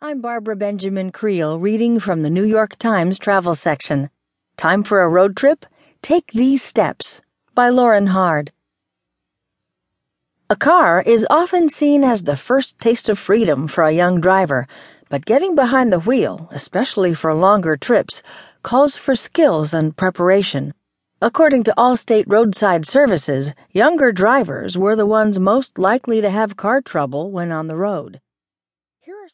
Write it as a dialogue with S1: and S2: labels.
S1: I'm Barbara Benjamin Creel reading from the New York Times travel section. Time for a road trip? Take these steps by Lauren Hard. A car is often seen as the first taste of freedom for a young driver, but getting behind the wheel, especially for longer trips, calls for skills and preparation. According to Allstate Roadside Services, younger drivers were the ones most likely to have car trouble when on the road. Here are some.